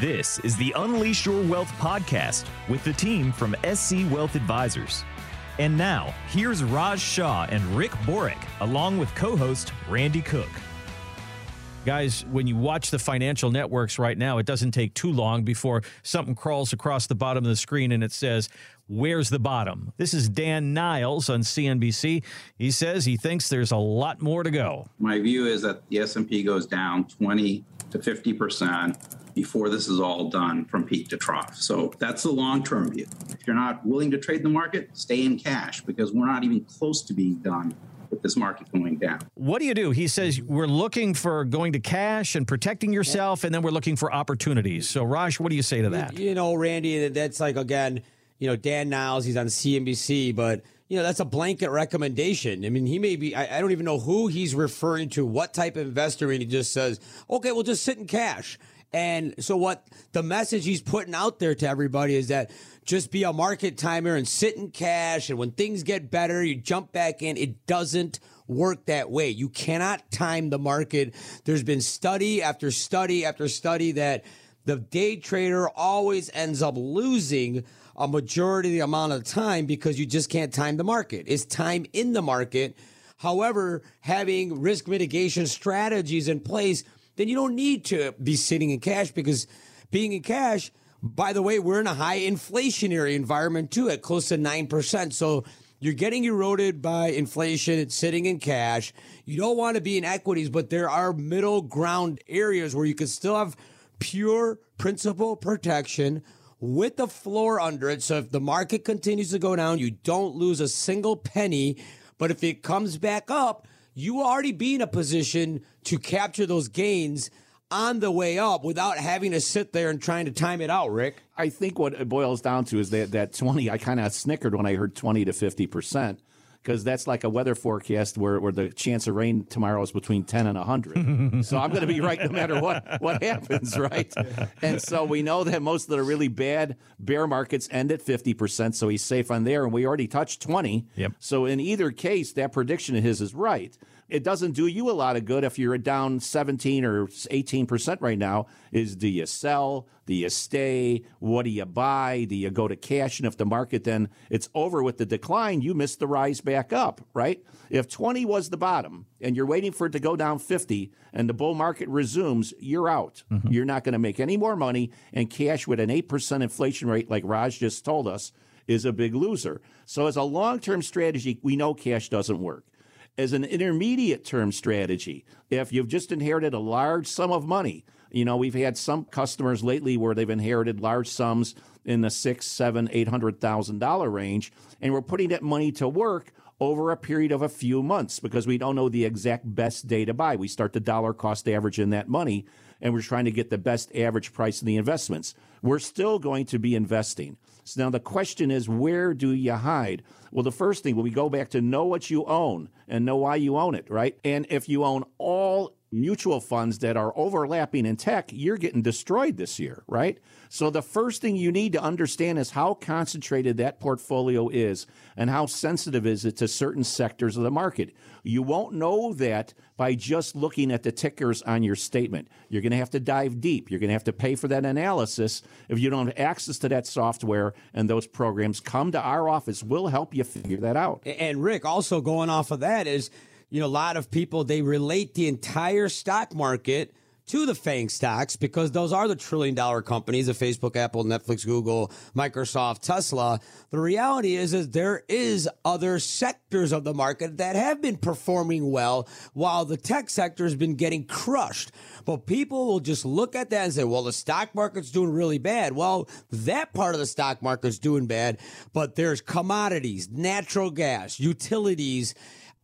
This is the Unleash Your Wealth podcast with the team from SC Wealth Advisors. And now, here's Raj Shah and Rick Borick, along with co host Randy Cook. Guys, when you watch the financial networks right now, it doesn't take too long before something crawls across the bottom of the screen and it says, Where's the bottom? This is Dan Niles on CNBC. He says he thinks there's a lot more to go. My view is that the S&P goes down 20 to 50% before this is all done from peak to trough. So that's the long-term view. If you're not willing to trade the market, stay in cash because we're not even close to being done with this market going down. What do you do? He says we're looking for going to cash and protecting yourself, and then we're looking for opportunities. So, Raj, what do you say to that? You know, Randy, that's like, again, you know, Dan Niles, he's on CNBC, but you know, that's a blanket recommendation. I mean, he may be, I, I, don't even know who he's referring to, what type of investor, and he just says, okay, we'll just sit in cash. And so, what the message he's putting out there to everybody is that just be a market timer and sit in cash. And when things get better, you jump back in. It doesn't work that way. You cannot time the market. There's been study after study after study that the day trader always ends up losing a majority of the amount of time because you just can't time the market. It's time in the market. However, having risk mitigation strategies in place then you don't need to be sitting in cash because being in cash, by the way, we're in a high inflationary environment too at close to 9%. So you're getting eroded by inflation. It's sitting in cash. You don't want to be in equities, but there are middle ground areas where you can still have pure principal protection with the floor under it. So if the market continues to go down, you don't lose a single penny. But if it comes back up, you already be in a position to capture those gains on the way up without having to sit there and trying to time it out, Rick. I think what it boils down to is that that 20, I kind of snickered when I heard 20 to 50% because that's like a weather forecast where, where the chance of rain tomorrow is between 10 and 100. so I'm going to be right no matter what, what happens, right? And so we know that most of the really bad bear markets end at 50%, so he's safe on there. And we already touched 20. Yep. So in either case, that prediction of his is right it doesn't do you a lot of good if you're down 17 or 18% right now is do you sell? Do you stay? What do you buy? Do you go to cash? And if the market then it's over with the decline you miss the rise back up right? If 20 was the bottom and you're waiting for it to go down 50 and the bull market resumes you're out. Mm-hmm. you're not going to make any more money and cash with an 8% inflation rate like raj just told us is a big loser. So as a long-term strategy we know cash doesn't work as an intermediate term strategy. If you've just inherited a large sum of money, you know, we've had some customers lately where they've inherited large sums in the six, seven, eight hundred thousand dollar range, and we're putting that money to work over a period of a few months because we don't know the exact best day to buy. We start the dollar cost average in that money, and we're trying to get the best average price in the investments. We're still going to be investing. So now the question is, where do you hide? Well, the first thing, when we go back to know what you own and know why you own it, right? And if you own all mutual funds that are overlapping in tech, you're getting destroyed this year, right? So the first thing you need to understand is how concentrated that portfolio is and how sensitive is it to certain sectors of the market. You won't know that by just looking at the tickers on your statement. You're going to have to dive deep. You're going to have to pay for that analysis. If you don't have access to that software and those programs, come to our office. We'll help you figure that out. And Rick, also going off of that is, you know, a lot of people they relate the entire stock market to the FANG stocks because those are the trillion dollar companies of Facebook, Apple, Netflix, Google, Microsoft, Tesla. The reality is, is there is other sectors of the market that have been performing well while the tech sector has been getting crushed. But people will just look at that and say, well, the stock market's doing really bad. Well, that part of the stock market's doing bad, but there's commodities, natural gas, utilities,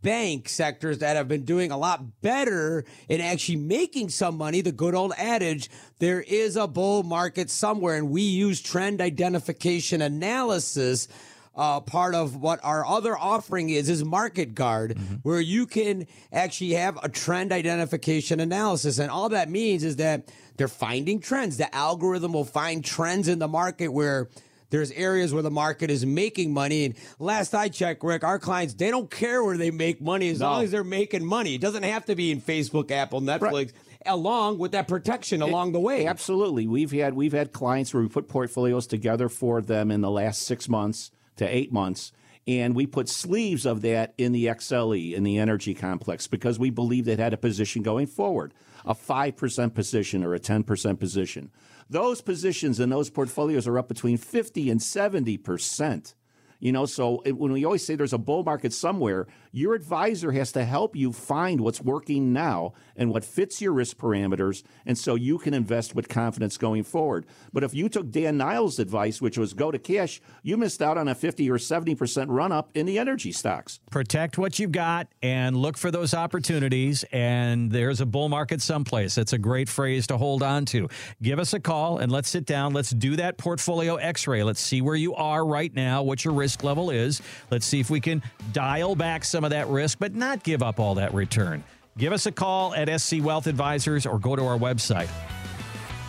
bank sectors that have been doing a lot better in actually making some money. The good old adage, there is a bull market somewhere, and we use trend identification analysis. Uh, part of what our other offering is is Market Guard, mm-hmm. where you can actually have a trend identification analysis, and all that means is that they're finding trends. The algorithm will find trends in the market where there's areas where the market is making money. And last I checked, Rick, our clients, they don't care where they make money as no. long as they're making money. It doesn't have to be in Facebook, Apple, Netflix. Right. along with that protection along the way. Absolutely. We've had we've had clients where we put portfolios together for them in the last six months to eight months. And we put sleeves of that in the XLE, in the energy complex, because we believed it had a position going forward, a 5% position or a 10% position. Those positions in those portfolios are up between 50 and 70%. You know, so it, when we always say there's a bull market somewhere, your advisor has to help you find what's working now and what fits your risk parameters, and so you can invest with confidence going forward. But if you took Dan Niles' advice, which was go to cash, you missed out on a 50 or 70% run up in the energy stocks. Protect what you've got and look for those opportunities. And there's a bull market someplace. That's a great phrase to hold on to. Give us a call and let's sit down. Let's do that portfolio x ray. Let's see where you are right now, what your risk level is. Let's see if we can dial back some of that risk, but not give up all that return. Give us a call at SC Wealth Advisors or go to our website.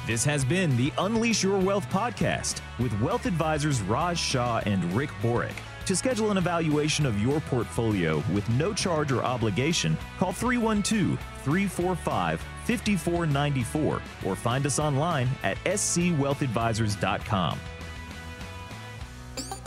This has been the Unleash Your Wealth podcast with wealth advisors Raj Shah and Rick Borick. To schedule an evaluation of your portfolio with no charge or obligation, call 312 345 5494 or find us online at scwealthadvisors.com.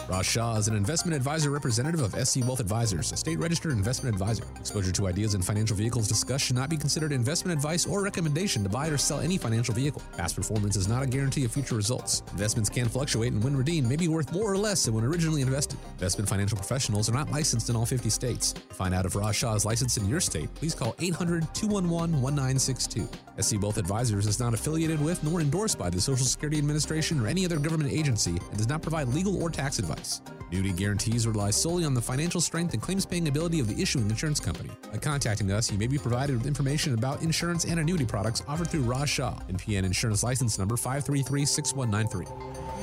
Raj Shah is an investment advisor representative of SC Wealth Advisors, a state registered investment advisor. Exposure to ideas and financial vehicles discussed should not be considered investment advice or recommendation to buy or sell any financial vehicle. Past performance is not a guarantee of future results. Investments can fluctuate and when redeemed may be worth more or less than when originally invested. Investment financial professionals are not licensed in all 50 states. To find out if Raj Shah is licensed in your state, please call 800 211 1962. SC Wealth Advisors is not affiliated with nor endorsed by the Social Security Administration or any other government agency and does not provide legal or tax advice. Annuity guarantees rely solely on the financial strength and claims paying ability of the issuing insurance company. By contacting us, you may be provided with information about insurance and annuity products offered through Raj Shah, NPN Insurance License Number 5336193.